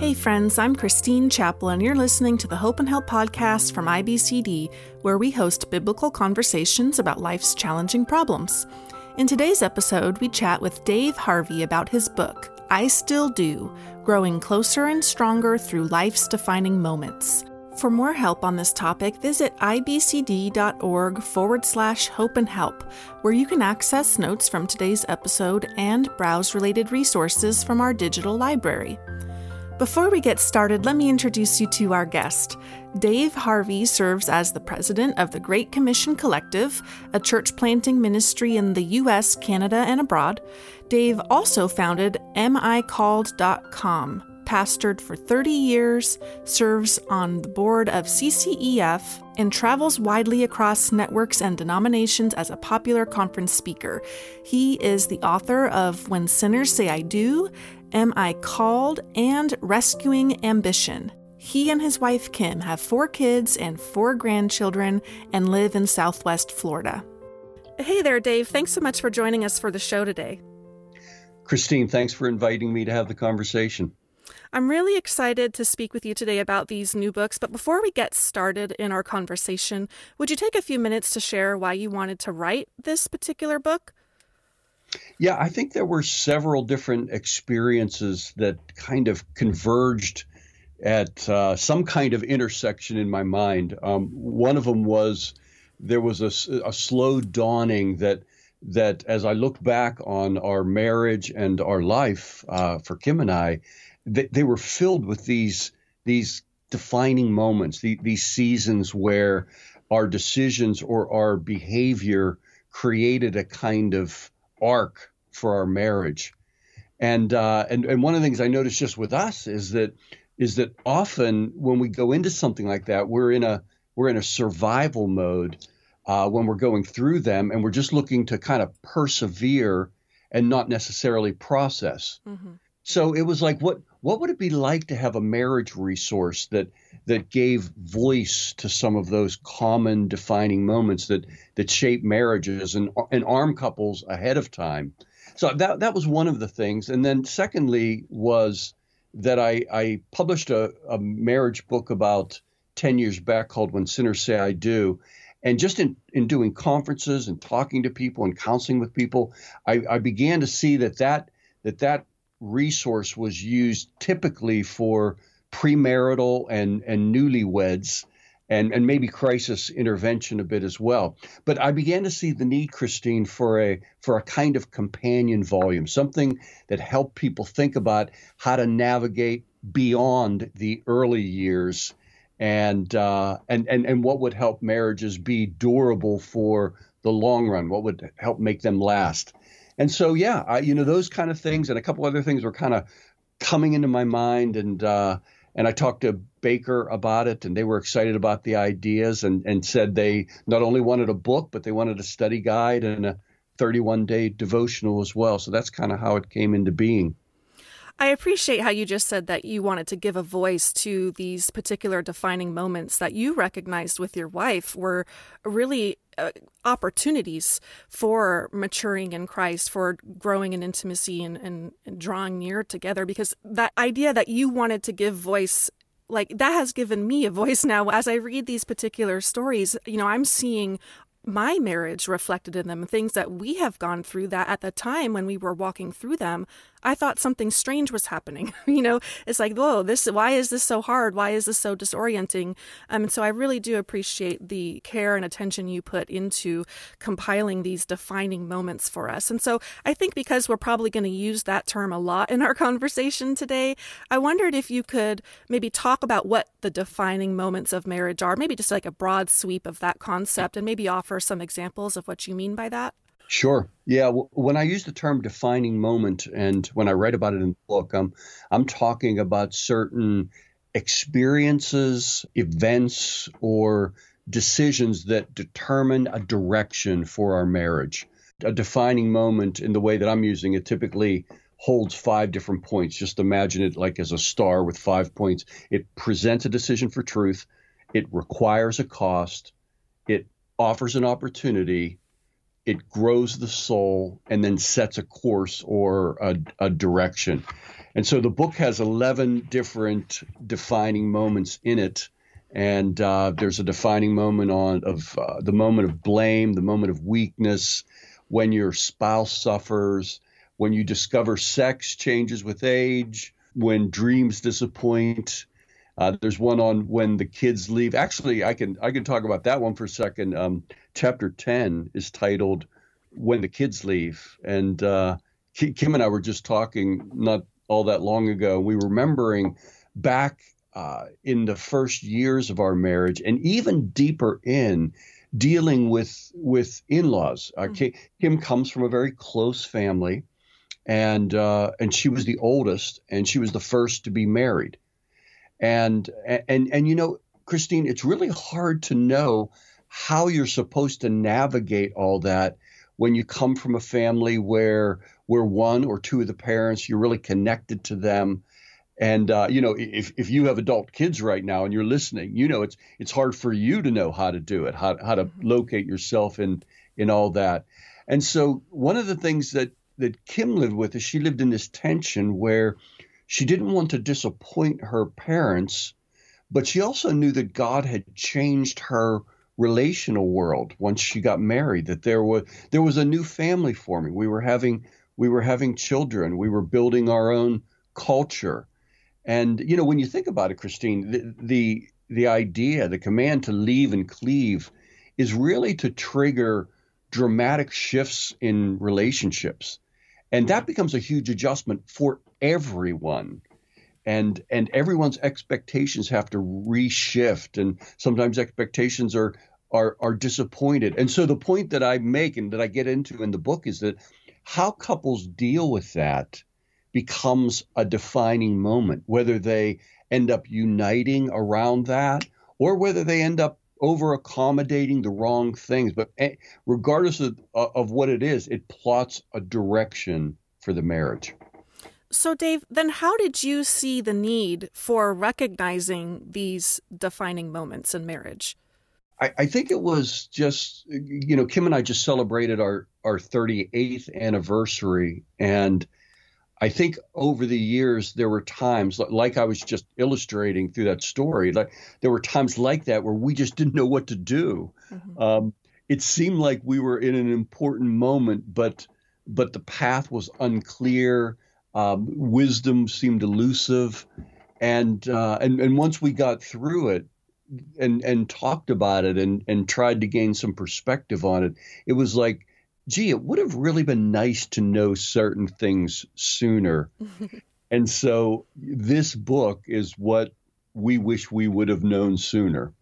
Hey, friends, I'm Christine Chappell, and you're listening to the Hope and Help podcast from IBCD, where we host biblical conversations about life's challenging problems. In today's episode, we chat with Dave Harvey about his book, I Still Do Growing Closer and Stronger Through Life's Defining Moments. For more help on this topic, visit ibcd.org forward slash hope and help, where you can access notes from today's episode and browse related resources from our digital library. Before we get started, let me introduce you to our guest. Dave Harvey serves as the president of the Great Commission Collective, a church planting ministry in the U.S., Canada, and abroad. Dave also founded AmICalled.com, pastored for 30 years, serves on the board of CCEF, and travels widely across networks and denominations as a popular conference speaker. He is the author of When Sinners Say I Do, Am I Called, and Rescuing Ambition. He and his wife Kim have four kids and four grandchildren and live in Southwest Florida. Hey there, Dave. Thanks so much for joining us for the show today. Christine, thanks for inviting me to have the conversation. I'm really excited to speak with you today about these new books, but before we get started in our conversation, would you take a few minutes to share why you wanted to write this particular book? Yeah, I think there were several different experiences that kind of converged at uh, some kind of intersection in my mind. Um, one of them was there was a, a slow dawning that that as I look back on our marriage and our life uh, for Kim and I, they, they were filled with these these defining moments, the, these seasons where our decisions or our behavior created a kind of arc for our marriage. And uh, and and one of the things I noticed just with us is that is that often when we go into something like that, we're in a we're in a survival mode uh, when we're going through them, and we're just looking to kind of persevere and not necessarily process. Mm-hmm. So it was like, what what would it be like to have a marriage resource that that gave voice to some of those common defining moments that that shape marriages and and arm couples ahead of time? So that that was one of the things, and then secondly was that I I published a, a marriage book about ten years back called When Sinners Say I Do, and just in, in doing conferences and talking to people and counseling with people, I, I began to see that that that that resource was used typically for premarital and, and newlyweds and, and maybe crisis intervention a bit as well. But I began to see the need, Christine, for a for a kind of companion volume, something that helped people think about how to navigate beyond the early years and uh, and and and what would help marriages be durable for the long run? What would help make them last? And so, yeah, I, you know, those kind of things and a couple other things were kind of coming into my mind. And, uh, and I talked to Baker about it, and they were excited about the ideas and, and said they not only wanted a book, but they wanted a study guide and a 31 day devotional as well. So that's kind of how it came into being. I appreciate how you just said that you wanted to give a voice to these particular defining moments that you recognized with your wife were really uh, opportunities for maturing in Christ, for growing in intimacy and, and, and drawing near together. Because that idea that you wanted to give voice like that has given me a voice now as i read these particular stories you know i'm seeing my marriage reflected in them, things that we have gone through that at the time when we were walking through them, I thought something strange was happening. you know, it's like, whoa, this, why is this so hard? Why is this so disorienting? Um, and so I really do appreciate the care and attention you put into compiling these defining moments for us. And so I think because we're probably going to use that term a lot in our conversation today, I wondered if you could maybe talk about what the defining moments of marriage are, maybe just like a broad sweep of that concept and maybe offer some examples of what you mean by that? Sure. Yeah. when I use the term defining moment, and when I write about it in the book, I'm I'm talking about certain experiences, events, or decisions that determine a direction for our marriage. A defining moment, in the way that I'm using it, typically holds five different points. Just imagine it like as a star with five points. It presents a decision for truth. It requires a cost. It offers an opportunity, it grows the soul, and then sets a course or a, a direction. and so the book has 11 different defining moments in it. And uh, there's a defining moment on of uh, the moment of blame, the moment of weakness, when your spouse suffers, when you discover sex changes with age, when dreams disappoint. Uh, there's one on when the kids leave. Actually, I can I can talk about that one for a second. Um, chapter 10 is titled "When the Kids Leave," and uh, Kim and I were just talking not all that long ago. We were remembering back uh, in the first years of our marriage, and even deeper in dealing with with in-laws. Uh, mm-hmm. Kim comes from a very close family, and uh, and she was the oldest, and she was the first to be married, and and and you know, Christine, it's really hard to know how you're supposed to navigate all that when you come from a family where where one or two of the parents you're really connected to them and uh, you know if, if you have adult kids right now and you're listening you know it's it's hard for you to know how to do it how, how to mm-hmm. locate yourself in in all that and so one of the things that that kim lived with is she lived in this tension where she didn't want to disappoint her parents but she also knew that god had changed her relational world once she got married that there was there was a new family forming. We were having we were having children. We were building our own culture. And you know when you think about it christine the the, the idea the command to leave and cleave is really to trigger dramatic shifts in relationships. And that becomes a huge adjustment for everyone and and everyone's expectations have to reshift and sometimes expectations are are are disappointed. And so the point that I make and that I get into in the book is that how couples deal with that becomes a defining moment, whether they end up uniting around that or whether they end up over accommodating the wrong things. But eh, regardless of, of what it is, it plots a direction for the marriage. So, Dave, then how did you see the need for recognizing these defining moments in marriage? I, I, think it was just you know Kim and I just celebrated our our 38th anniversary, and I think over the years there were times like I was just illustrating through that story, like there were times like that where we just didn't know what to do. Mm-hmm. Um, it seemed like we were in an important moment, but but the path was unclear. Um, wisdom seemed elusive, and uh, and and once we got through it, and and talked about it and and tried to gain some perspective on it, it was like, gee, it would have really been nice to know certain things sooner. and so this book is what we wish we would have known sooner.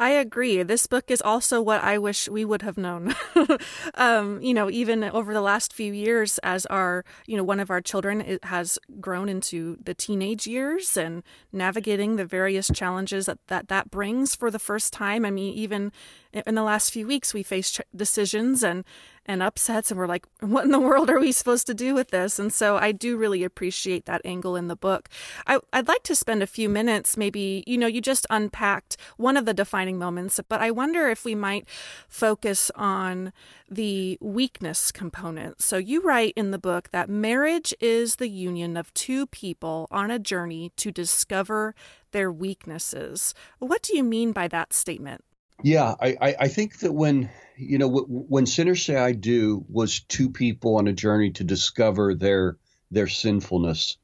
I agree. This book is also what I wish we would have known. um, you know, even over the last few years, as our, you know, one of our children has grown into the teenage years and navigating the various challenges that that, that brings for the first time. I mean, even in the last few weeks, we faced decisions and and upsets and we're like what in the world are we supposed to do with this? And so i do really appreciate that angle in the book. I, would like to spend a few minutes maybe you know you just unpacked one of the defining moments but i wonder if we might focus on the weakness component. So you write in the book that marriage is the union of two people on a journey to discover their weaknesses. What do you mean by that statement? Yeah, I, I, think that when you know when sinners say I do was two people on a journey to discover their their sinfulness,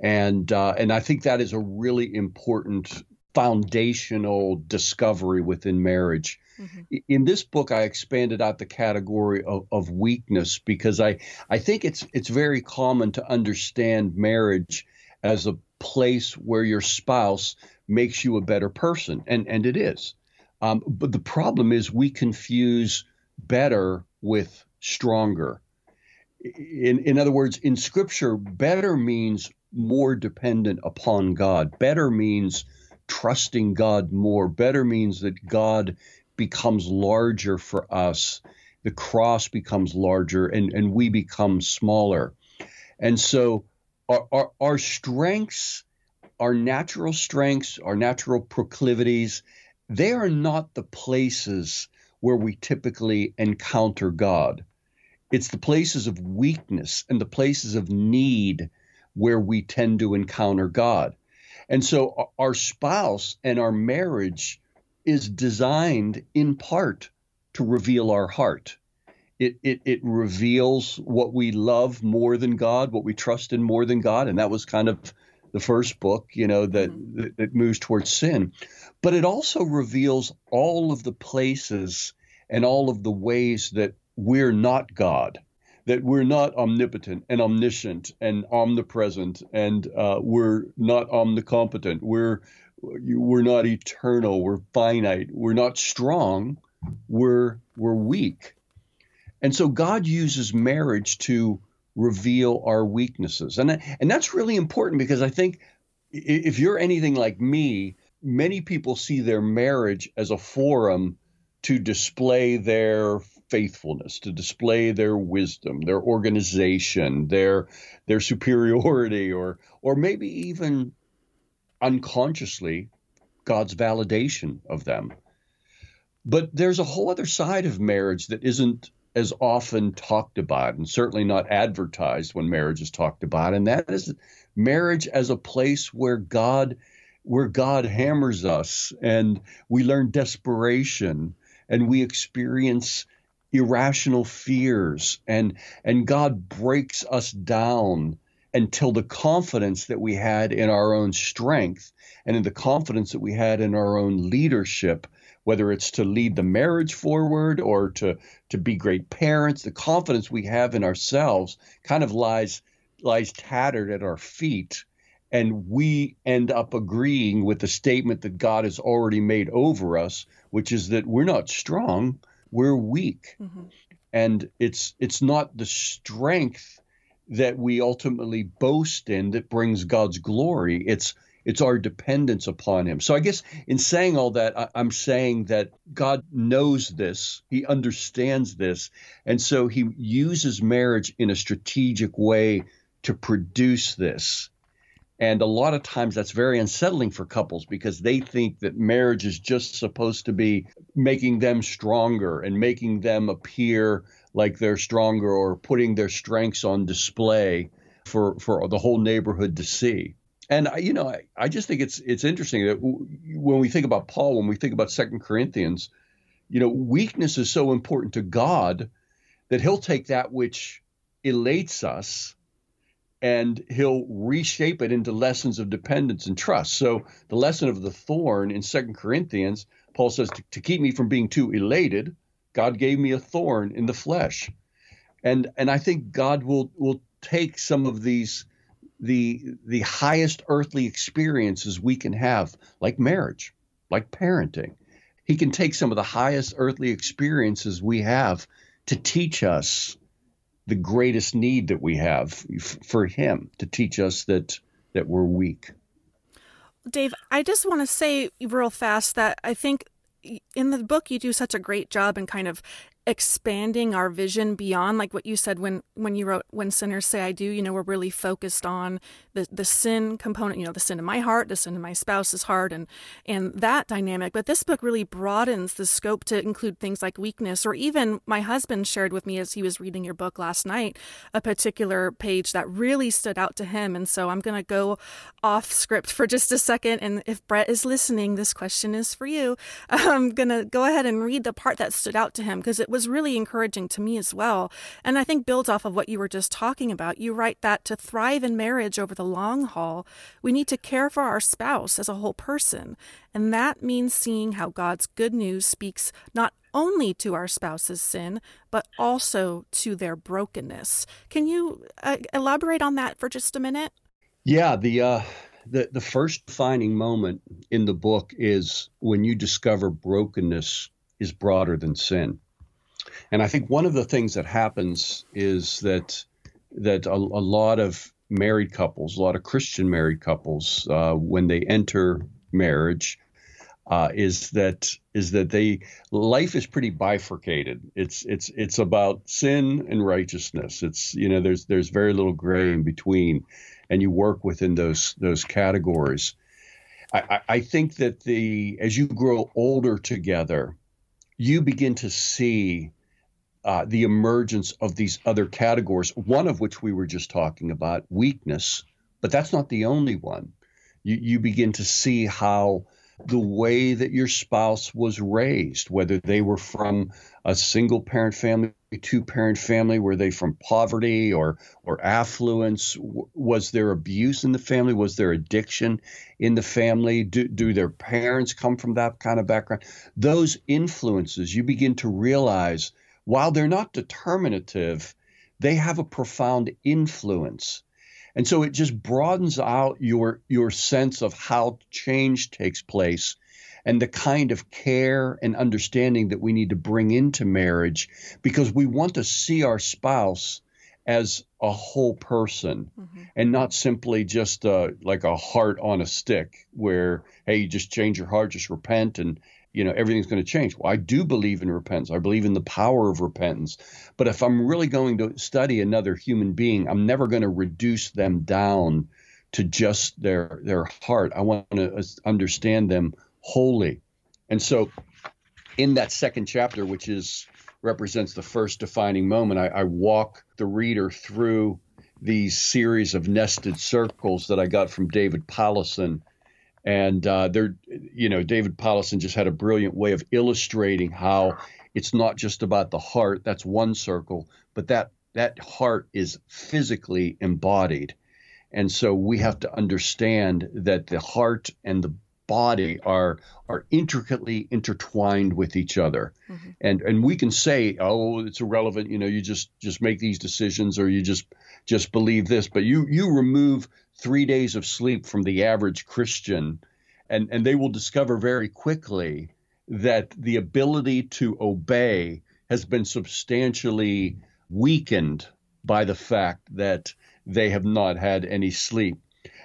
and uh, and I think that is a really important foundational discovery within marriage. Mm-hmm. In this book, I expanded out the category of, of weakness because I I think it's it's very common to understand marriage as a place where your spouse makes you a better person, and and it is. Um, but the problem is we confuse better with stronger. In, in other words, in Scripture, better means more dependent upon God. Better means trusting God more. Better means that God becomes larger for us. The cross becomes larger and, and we become smaller. And so our, our, our strengths, our natural strengths, our natural proclivities, they are not the places where we typically encounter God. It's the places of weakness and the places of need where we tend to encounter God. And so our spouse and our marriage is designed in part to reveal our heart. It, it, it reveals what we love more than God, what we trust in more than God. And that was kind of the first book, you know, that, mm-hmm. that, moves towards sin. But it also reveals all of the places and all of the ways that we're not God that we're not omnipotent and omniscient and omnipresent and uh, we're not omnicompetent. We're we're not eternal. We're finite. We're not strong. We're we're weak. And so god uses marriage to reveal our weaknesses and and that's really important because i think if you're anything like me many people see their marriage as a forum to display their faithfulness, to display their wisdom, their organization, their their superiority, or or maybe even unconsciously God's validation of them. But there's a whole other side of marriage that isn't as often talked about and certainly not advertised when marriage is talked about. And that is marriage as a place where God where God hammers us and we learn desperation and we experience irrational fears and and God breaks us down until the confidence that we had in our own strength and in the confidence that we had in our own leadership whether it's to lead the marriage forward or to to be great parents the confidence we have in ourselves kind of lies lies tattered at our feet and we end up agreeing with the statement that God has already made over us which is that we're not strong we're weak. Mm-hmm. And it's it's not the strength that we ultimately boast in that brings God's glory. It's it's our dependence upon him. So I guess in saying all that, I, am saying that God knows this, he understands this, and so he uses marriage in a strategic way to produce this. And a lot of times that's very unsettling for couples because they think that marriage is just supposed to be making them stronger and making them appear like they're stronger or putting their strengths on display for, for the whole neighborhood to see. And you know, I, I just think it's it's interesting that when we think about Paul, when we think about Second Corinthians, you know, weakness is so important to God that He'll take that which elates us and he'll reshape it into lessons of dependence and trust. So the lesson of the thorn in Second Corinthians, Paul says, to, to, keep me from being too elated, God gave me a thorn in the flesh. And and I think God will will take some of these the the highest earthly experiences we can have, like marriage, like parenting. He can take some of the highest earthly experiences we have to teach us the greatest need that we have for him to teach us that that we're weak. Dave, I just want to say real fast that I think in the book you do such a great job in kind of expanding our vision beyond like what you said when when you wrote when sinners say i do you know we're really focused on the the sin component you know the sin in my heart the sin in my spouse's heart and and that dynamic. But this book really broadens the scope to include things like weakness or even my husband shared with me as he was reading your book last night a particular page that really stood out to him. And so i'm going to go off script for just a second and if brett is listening this question is for you. I'm going to go ahead and read the part that stood out to him because it was really encouraging to me as well. And I think builds off of what you were just talking about. You write that to thrive in marriage over the long haul, we need to care for our spouse as a whole person. And that means seeing how God's good news speaks not only to our spouse's sin, but also to their brokenness. Can you uh, elaborate on that for just a minute? Yeah, the uh, the the first defining moment in the book is when you discover brokenness is broader than sin. And I think one of the things that happens is that that a, a lot of married couples, a lot of Christian married couples, uh, when they enter marriage, uh, is that is that they life is pretty bifurcated. It's it's it's about sin and righteousness. It's you know there's there's very little gray in between, and you work within those those categories. I, I think that the as you grow older together, you begin to see uh, the emergence of these other categories, one of which we were just talking about, weakness, But that's not the only one. You, you begin to see how the way that your spouse was raised, whether they were from a single parent family, two parent family, were they from poverty or or affluence? Was there abuse in the family? Was there addiction in the family? Do, do their parents come from that kind of background? Those influences, you begin to realize, while they're not determinative, they have a profound influence and so it just broadens out your your sense of how change takes place and the kind of care and understanding that we need to bring into marriage because we want to see our spouse as a whole person mm-hmm. and not simply just uh, like a heart on a stick where hey you just change your heart just repent and you know everything's going to change. Well i do believe in repentance. I believe in the power of repentance. But if i'm really going to study another human being i'm never going to reduce them down to just their their heart. I want to understand them wholly and so in that second chapter which is represents the first defining moment i, I walk the reader through these series of nested circles that i got from david powlison and uh, they're, you know, David Powlison just had a brilliant way of illustrating how it's not just about the heart. That's one circle, but that that heart is physically embodied, and so we have to understand that the heart and the body are are intricately intertwined with each other mm-hmm. and and we can say oh it's irrelevant you know you just just make these decisions or you just just believe this but you you remove three days of sleep from the average Christian, and, and they will discover very quickly that the ability to obey has been substantially weakened by the fact that they have not had any sleep.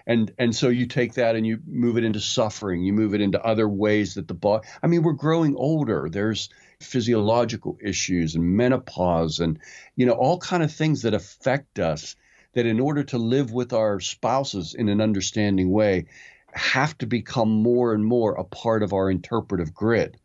And and so you take that and you move it into suffering, you move it into other ways that the body I mean, we're growing older. There's physiological issues and menopause and you know all kind of things that affect us that in order to live with our spouses in an understanding way, have to become more and more a part of our interpretive grid.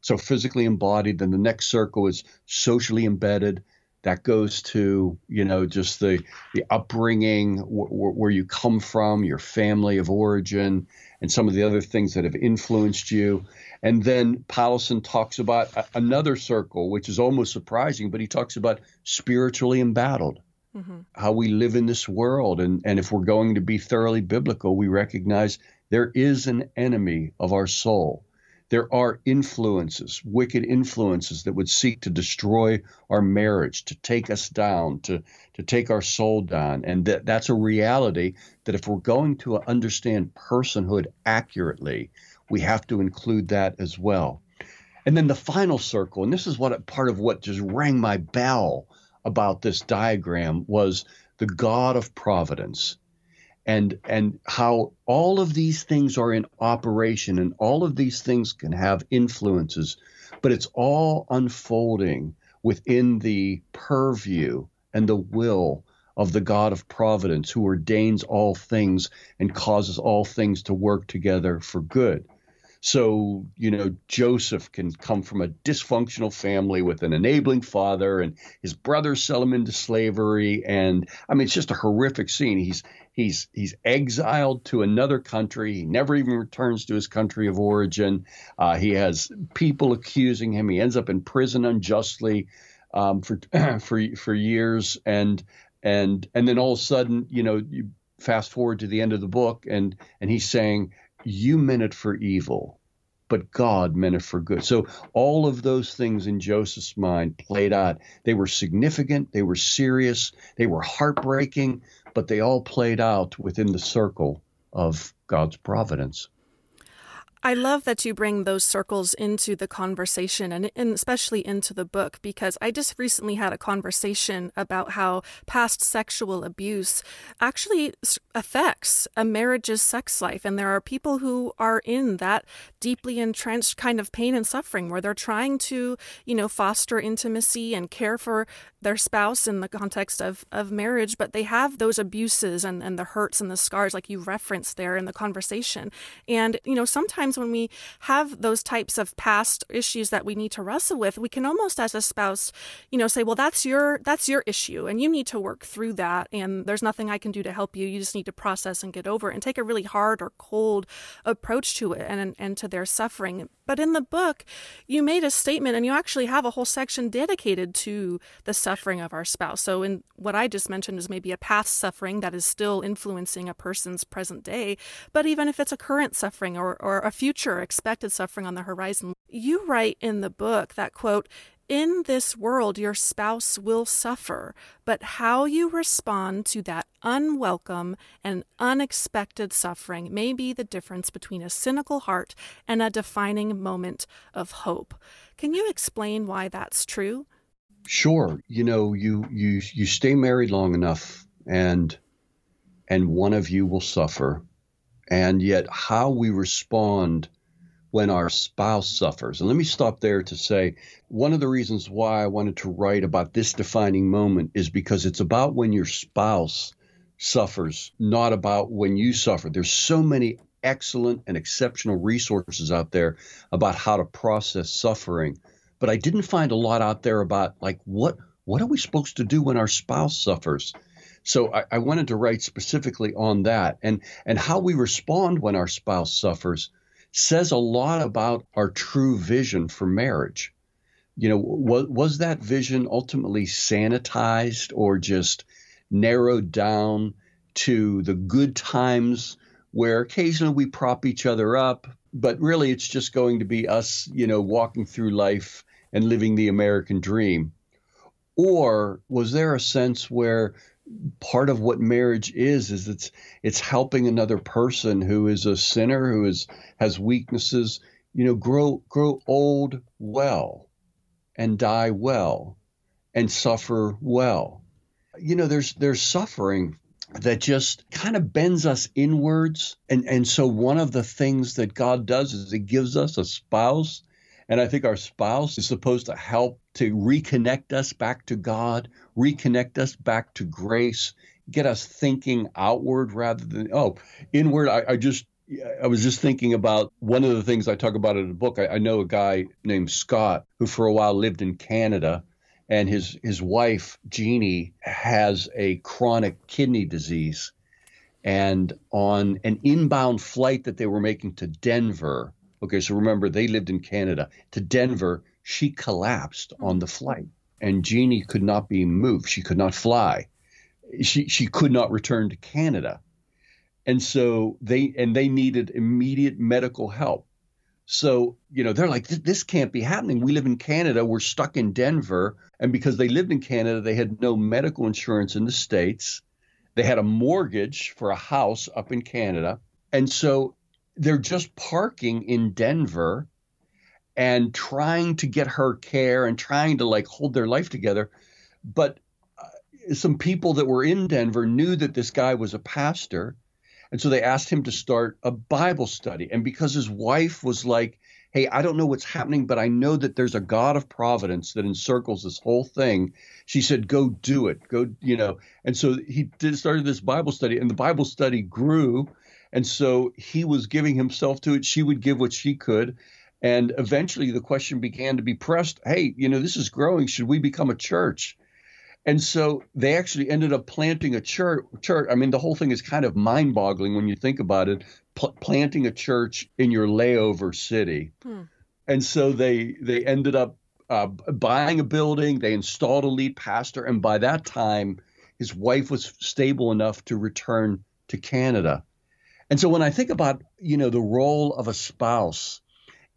So physically embodied, then the next circle is socially embedded. That goes to you know just the the upbringing, wh- where you come from, your family of origin, and some of the other things that have influenced you. And then Powlison talks about a- another circle, which is almost surprising, but he talks about spiritually embattled mm-hmm. how we live in this world. And, and if we're going to be thoroughly biblical, we recognize there is an enemy of our soul. There are influences, wicked influences that would seek to destroy our marriage, to take us down, to, to take our soul down. And that, that's a reality that if we're going to understand personhood accurately, we have to include that as well. And then the final circle, and this is what part of what just rang my bell about this diagram was the God of providence and and how all of these things are in operation and all of these things can have influences but it's all unfolding within the purview and the will of the God of providence who ordains all things and causes all things to work together for good. So, you know, Joseph can come from a dysfunctional family with an enabling father, and his brothers sell him into slavery. And I mean, it's just a horrific scene. He's he's he's exiled to another country. He never even returns to his country of origin. Uh, he has people accusing him. He ends up in prison unjustly um, for for for years, and and and then all of a sudden, you know, you fast forward to the end of the book, and and he's saying you meant it for evil, but God meant it for good. So all of those things in Joseph's mind played out. They were significant, they were serious, they were heartbreaking, but they all played out within the circle of God's providence. I love that you bring those circles into the conversation and, and, especially into the book because I just recently had a conversation about how past sexual abuse actually affects a marriage's sex life. And there are people who are in that deeply entrenched kind of pain and suffering where they're trying to, you know, foster intimacy and care for their spouse in the context of, of marriage, but they have those abuses and, and the hurts and the scars like you referenced there in the conversation. And, you know, sometimes when we have those types of past issues that we need to wrestle with, we can almost as a spouse, you know, say, well, that's your, that's your issue and you need to work through that. And there's nothing I can do to help you. You just need to process and get over it and take a really hard or cold approach to it and, and to their suffering. But in the book, you made a statement and you actually have a whole section dedicated to the suffering of our spouse. So, in what I just mentioned is maybe a past suffering that is still influencing a person's present day. But even if it's a current suffering or, or a future expected suffering on the horizon, you write in the book that, quote, in this world, your spouse will suffer, but how you respond to that unwelcome and unexpected suffering may be the difference between a cynical heart and a defining moment of hope. Can you explain why that's true? Sure. You know, you you you stay married long enough and and one of you will suffer. And yet how we respond when our spouse suffers. And let me stop there to say one of the reasons why I wanted to write about this defining moment is because it's about when your spouse suffers, not about when you suffer. There's so many excellent and exceptional resources out there about how to process suffering, but I didn't find a lot out there about like what what are we supposed to do when our spouse suffers? So I, I wanted to write specifically on that and and how we respond when our spouse suffers says a lot about our true vision for marriage. You know, was, was that vision ultimately sanitized or just narrowed down to the good times where occasionally we prop each other up, but really it's just going to be us, you know, walking through life and living the American dream? Or was there a sense where part of what marriage is is it's it's helping another person who is a sinner who is has weaknesses you know grow grow old well and die well and suffer well. You know there's there's suffering that just kind of bends us inwards. And and so one of the things that God does is it gives us a spouse and I think our spouse is supposed to help to reconnect us back to God, reconnect us back to grace, get us thinking outward rather than, oh, inward. I, I just, I was just thinking about one of the things I talk about in the book. I, I know a guy named Scott who for a while lived in Canada and his his wife Jeannie has a chronic kidney disease and on an inbound flight that they were making to Denver Okay, so remember, they lived in Canada. To Denver, she collapsed hmm. on the flight, and Jeannie could not be moved. She could not fly. She she could not return to Canada, and so they and they needed immediate medical help. So you know they're like, this can't be happening. We live in Canada. We're stuck in Denver, and because they lived in Canada, they had no medical insurance in the states. They had a mortgage for a house up in Canada, and so they're just parking in Denver and trying to get her care and trying to like hold their life together. But uh, some people that were in Denver knew that this guy was a pastor. And so they asked him to start a Bible study. And because his wife was like, hey, I don't know what's happening, but I know that there's a God of providence that encircles this whole thing. She said, go do it. Go, you know. And so he did, started this Bible study, and the Bible study grew and so he was giving himself to it. She would give what she could. And eventually the question began to be pressed hey, you know, this is growing. Should we become a church? And so they actually ended up planting a church. church. I mean, the whole thing is kind of mind boggling when you think about it pl- planting a church in your layover city. Hmm. And so they, they ended up uh, buying a building, they installed a lead pastor. And by that time, his wife was stable enough to return to Canada. And so when I think about, you know, the role of a spouse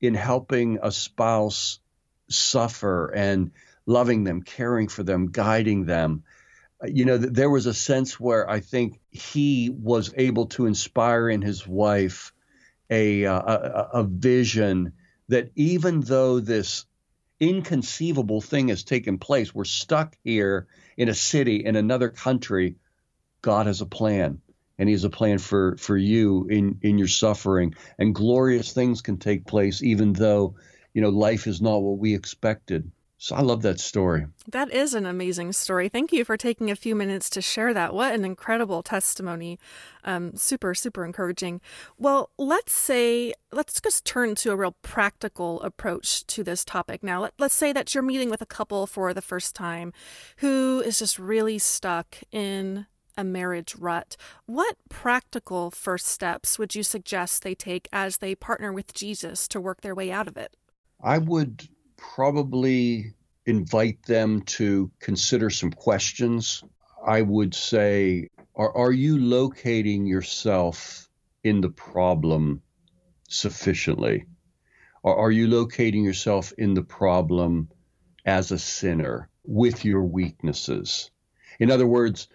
in helping a spouse suffer and loving them, caring for them, guiding them, you know, there was a sense where I think he was able to inspire in his wife a, uh, a, a vision that even though this inconceivable thing has taken place, we're stuck here in a city in another country, God has a plan and he has a plan for for you in in your suffering and glorious things can take place even though you know life is not what we expected So I love that story. That is an amazing story. Thank you for taking a few minutes to share that. What an incredible testimony. Um, super, super encouraging. Well, let's say, let's just turn to a real practical approach to this topic now. Let, let's say that you're meeting with a couple for the first time who is just really stuck in a marriage rut. What practical first steps would you suggest they take as they partner with Jesus to work their way out of it? I would probably invite them to consider some questions. I would say, are, are you locating yourself in the problem sufficiently? Or are you locating yourself in the problem as a sinner with your weaknesses? In other words,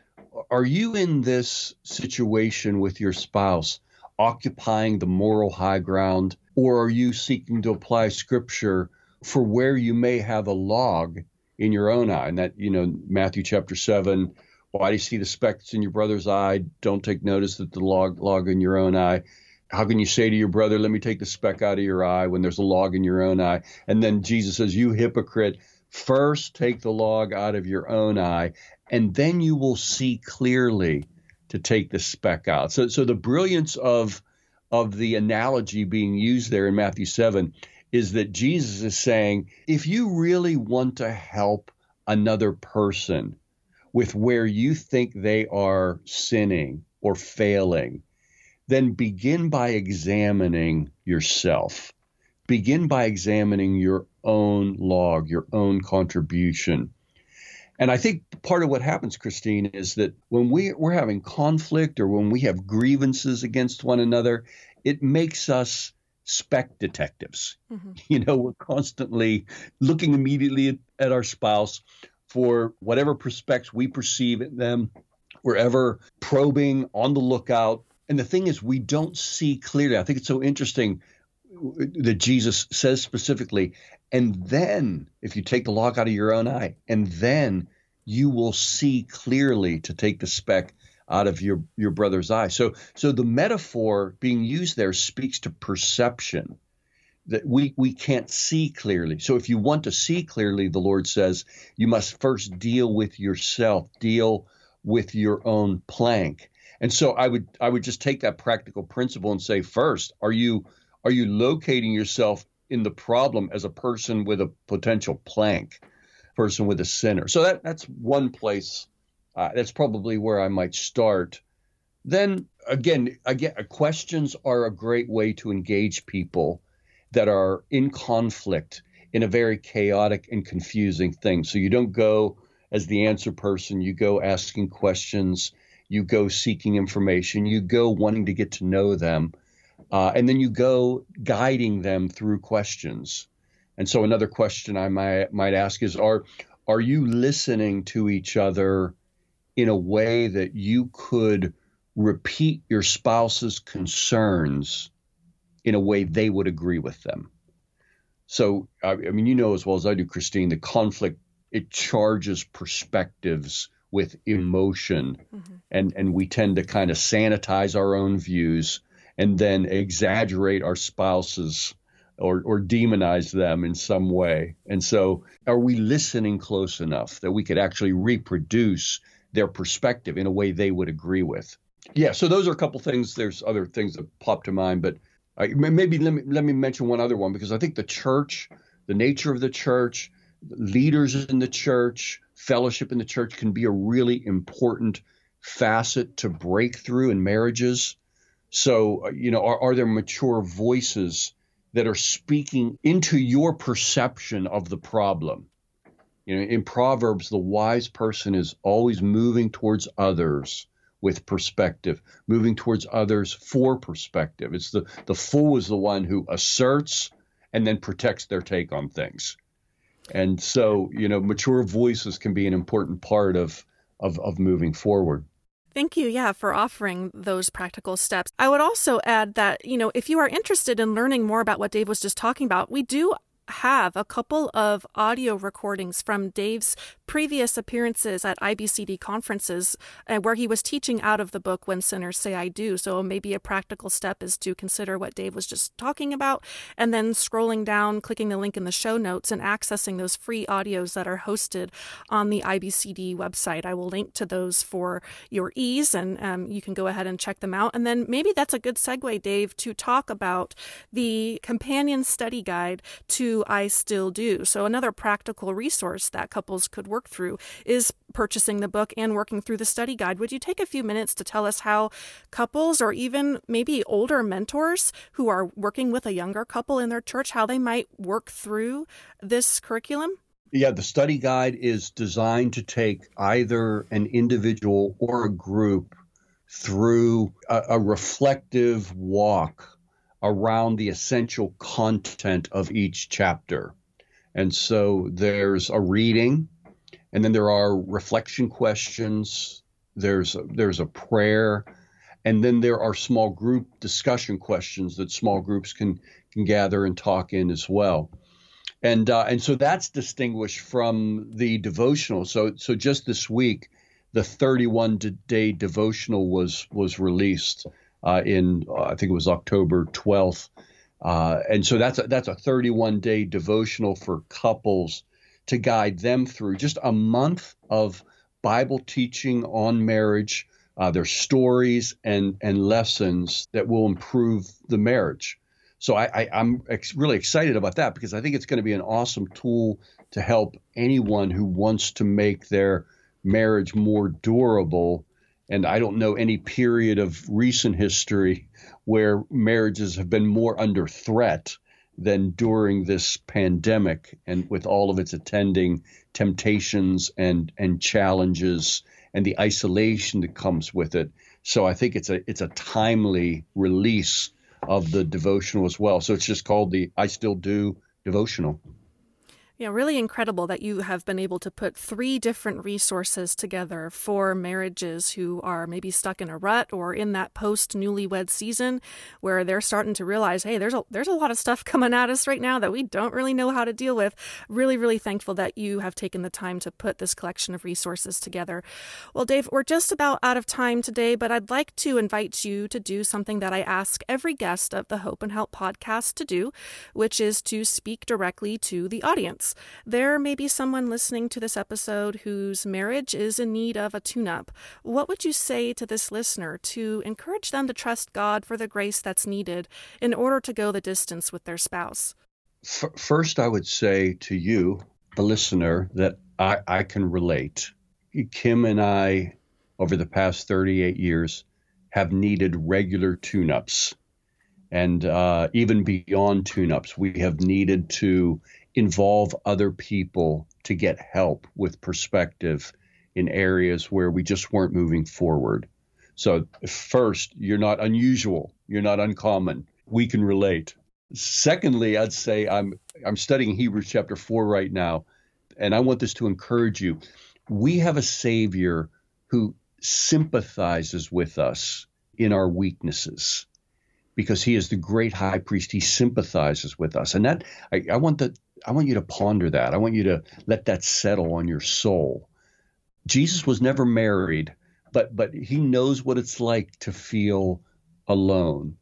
are you in this situation with your spouse occupying the moral high ground, or are you seeking to apply scripture for where you may have a log in your own eye. And that, you know, Matthew chapter 7, why do you see the specks in your brother's eye? Don't take notice that the log, log in your own eye. How can you say to your brother, let me take the speck out of your eye when there's a log in your own eye? And then Jesus says, you hypocrite, first take the log out of your own eye, and then you will see clearly to take the speck out. So, so the brilliance of of the analogy being used there in Matthew 7 is that Jesus is saying if you really want to help another person with where you think they are sinning or failing, then begin by examining yourself. Begin by examining your own log, your own contribution. And I think part of what happens, Christine, is that when we, we're having conflict or when we have grievances against one another, it makes us speck detectives. Mm-hmm. You know, we're constantly looking immediately at, at our spouse for whatever prospects we perceive in them. We're ever probing, on the lookout. And the thing is, we don't see clearly. I think it's so interesting that Jesus says specifically, and then if you take the log out of your own eye, and then you will see clearly to take the speck out of your your brother's eye. So so the metaphor being used there speaks to perception that we we can't see clearly. So if you want to see clearly, the Lord says you must first deal with yourself, deal with your own plank. And so I would I would just take that practical principle and say first, are you are you locating yourself in the problem as a person with a potential plank, person with a sinner? So that that's one place uh, that's probably where I might start. Then again, again, questions are a great way to engage people that are in conflict in a very chaotic and confusing thing. So you don't go as the answer person, you go asking questions, you go seeking information, you go wanting to get to know them, uh, and then you go guiding them through questions. And so another question I might might ask is: Are are you listening to each other in a way that you could repeat your spouse's concerns in a way they would agree with them. So, I, mean, you know as well as I do, Christine, the conflict it charges perspectives with emotion, mm-hmm. and and we tend to kind of sanitize our own views and then exaggerate our spouses or or demonize them in some way. And so, are we listening close enough that we could actually reproduce their perspective in a way they would agree with. Yeah, so those are a couple things. There's other things that pop to mind, but maybe let me let me mention one other one because I think the church, the nature of the church, leaders in the church, fellowship in the church can be a really important facet to break through in marriages. So, uh, you know, are, are there mature voices that are speaking into your perception of the problem? You know, in Proverbs, the wise person is always moving towards others with perspective, moving towards others for perspective. It's the the fool is the one who asserts and then protects their take on things. And so, you know, mature voices can be an important part of of, of moving forward. Thank you, yeah, for offering those practical steps. I would also add that, you know, if you are interested in learning more about what Dave was just talking about, we do have a couple of audio recordings from Dave's previous appearances at IBCD conferences uh, where he was teaching out of the book When Sinners Say I Do. So maybe a practical step is to consider what Dave was just talking about and then scrolling down, clicking the link in the show notes, and accessing those free audios that are hosted on the IBCD website. I will link to those for your ease and um, you can go ahead and check them out. And then maybe that's a good segue, Dave, to talk about the companion study guide to I Still Do. So, another practical resource that couples could work through is purchasing the book and working through the study guide. Would you take a few minutes to tell us how couples or even maybe older mentors who are working with a younger couple in their church, how they might work through this curriculum? Yeah, the study guide is designed to take either an individual or a group through a, a reflective walk around the essential content of each chapter. And so there's a reading, and then there are reflection questions, there's a, there's a prayer, and then there are small group discussion questions that small groups can can gather and talk in as well. And uh, and so that's distinguished from the devotional. So so just this week, the 31 day devotional was was released uh, in uh, I think it was October 12th, uh, and so that's a, that's a 31 day devotional for couples to guide them through just a month of Bible teaching on marriage. Uh, their stories and and lessons that will improve the marriage. So I, I, am ex- really excited about that because I think it's going to be an awesome tool to help anyone who wants to make their marriage more durable and I don't know any period of recent history where marriages have been more under threat than during this pandemic and with all of its attending temptations and and challenges and the isolation that comes with it. So I think it's a it's a timely release of the devotional as well. So it's just called the I Still Do devotional. Yeah, really incredible that you have been able to put three different resources together for marriages who are maybe stuck in a rut or in that post newlywed season where they're starting to realize, hey, there's a there's a lot of stuff coming at us right now that we don't really know how to deal with. Really, really thankful that you have taken the time to put this collection of resources together. Well, Dave, we're just about out of time today, but I'd like to invite you to do something that I ask every guest of the Hope and Help podcast to do, which is to speak directly to the audience. There may be someone listening to this episode whose marriage is in need of a tune up. What would you say to this listener to encourage them to trust God for the grace that's needed in order to go the distance with their spouse? First, I would say to you, the listener, that I, I can relate. Kim and I, over the past 38 years, have needed regular tune ups. And uh, even beyond tune ups, we have needed to involve other people to get help with perspective in areas where we just weren't moving forward. So, first, you're not unusual, you're not uncommon. We can relate. Secondly, I'd say I'm I'm studying Hebrews chapter 4 right now, and I want this to encourage you. We have a savior who sympathizes with us in our weaknesses because he is the great high priest. He sympathizes with us. And that I, I want that I want you to ponder that. I want you to let that settle on your soul. Jesus was never married, but but he knows what it's like to feel alone,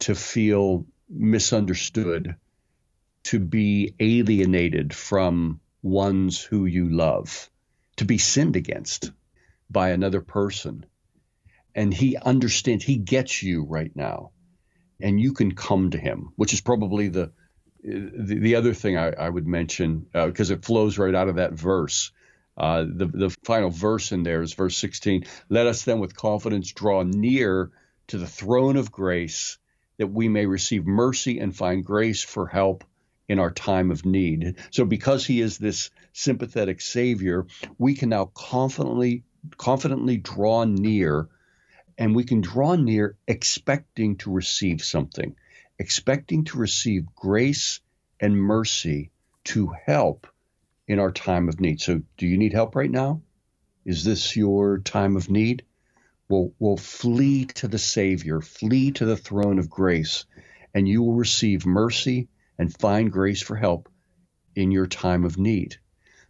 to feel misunderstood, to be alienated from ones who you love, to be sinned against by another person. And he understands, he gets you right now. And you can come to him, which is probably the the, the other thing I, I would mention, because uh, it flows right out of that verse, uh, the, the final verse in there is verse 16. Let us then with confidence draw near to the throne of grace that we may receive mercy and find grace for help in our time of need. So because he is this sympathetic savior, we can now confidently confidently draw near and we can draw near expecting to receive something expecting to receive grace and mercy to help in our time of need. So, do you need help right now? Is this your time of need? Well, well, flee to the Savior, flee to the throne of grace, and you will receive mercy and find grace for help in your time of need.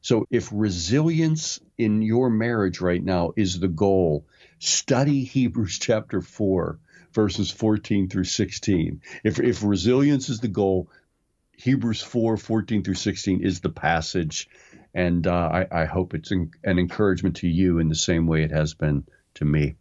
So if resilience in your marriage right now is the goal, study Hebrews chapter 4, verses 14 through 16. If, if resilience is the goal, Hebrews 4, 14 through 16 is the passage. And uh, I, I, hope it's an, an encouragement to you in the same way it has been to me.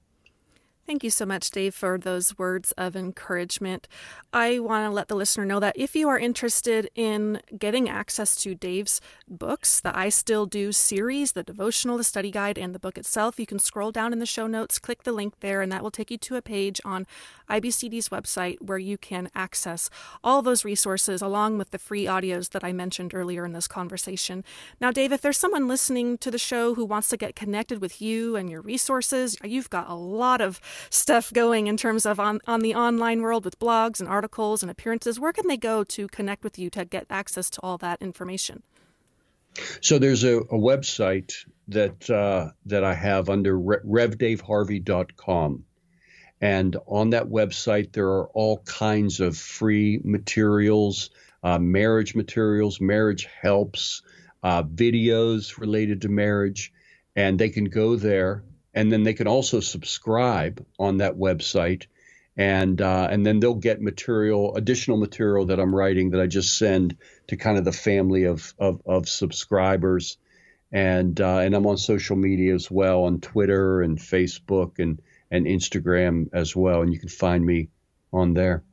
Thank you so much, Dave, for those words of encouragement. I want to let the listener know that if you are interested in getting access to Dave's books, the I Still Do series, the devotional, the study guide, and the book itself, you can scroll down in the show notes, click the link there, and that will take you to a page on IBCD's website where you can access all those resources along with the free audios that I mentioned earlier in this conversation. Now, Dave, if there's someone listening to the show who wants to get connected with you and your resources, you've got a lot of stuff going in terms of on, on the online world with blogs and articles and appearances, where can they go to connect with you to get access to all that information? So there's a, a website that uh, that I have under revdaveharvey.com. And on that website, there are all kinds of free materials, uh, marriage materials, marriage helps, uh, videos related to marriage. And they can go there and then they can also subscribe on that website. And uh, and then they'll get material additional material that I'm writing that I just send to kind of the family of of, of subscribers. And uh, and I'm on social media as well on Twitter and Facebook and and Instagram as well. And you can find me on there.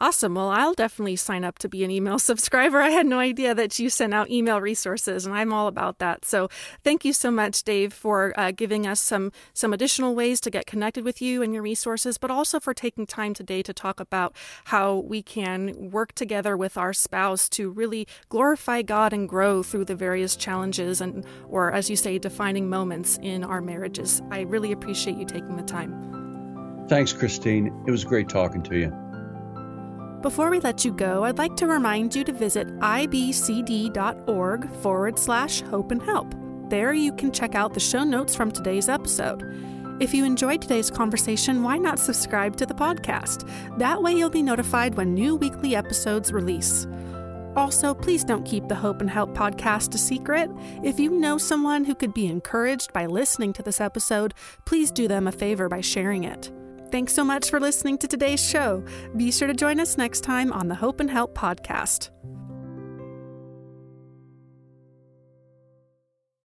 Awesome. Well, I'll definitely sign up to be an email subscriber. I had no idea that you sent out email resources, and I'm all about that. So, thank you so much, Dave, for uh, giving us some some additional ways to get connected with you and your resources, but also for taking time today to talk about how we can work together with our spouse to really glorify God and grow through the various challenges and, or as you say, defining moments in our marriages. I really appreciate you taking the time. Thanks, Christine. It was great talking to you. Before we let you go, I'd like to remind you to visit ibcd.org forward slash hope and help. There you can check out the show notes from today's episode. If you enjoyed today's conversation, why not subscribe to the podcast? That way you'll be notified when new weekly episodes release. Also, please don't keep the Hope and Help podcast a secret. If you know someone who could be encouraged by listening to this episode, please do them a favor by sharing it. Thanks so much for listening to today's show. Be sure to join us next time on the Hope and Help podcast.